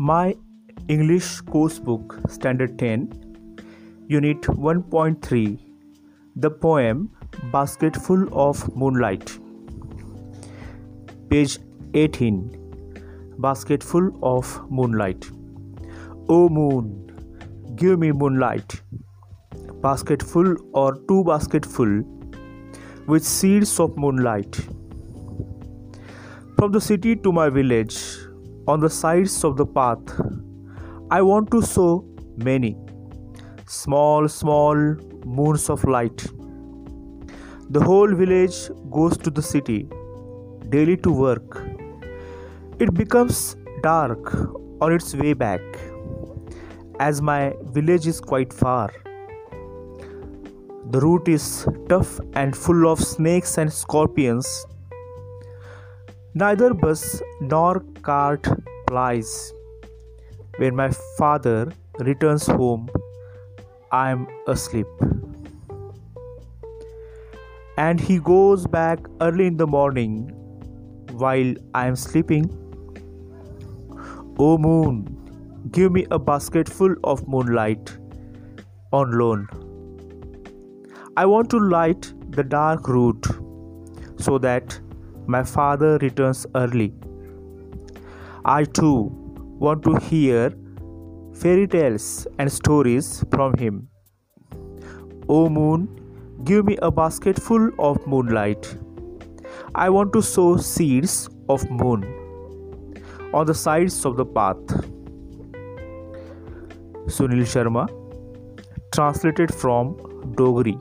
My English course book, Standard 10, Unit 1.3 The poem Basket Full of Moonlight. Page 18 Basket Full of Moonlight. O moon, give me moonlight. Basketful or two basketful with seeds of moonlight. From the city to my village, on the sides of the path, I want to sow many small, small moons of light. The whole village goes to the city daily to work. It becomes dark on its way back, as my village is quite far. The route is tough and full of snakes and scorpions. Neither bus nor cart plies. When my father returns home, I am asleep. And he goes back early in the morning while I am sleeping. O moon, give me a basketful of moonlight on loan. I want to light the dark route so that my father returns early. I too want to hear fairy tales and stories from him. O moon, give me a basketful of moonlight. I want to sow seeds of moon on the sides of the path. Sunil Sharma, translated from Dogri.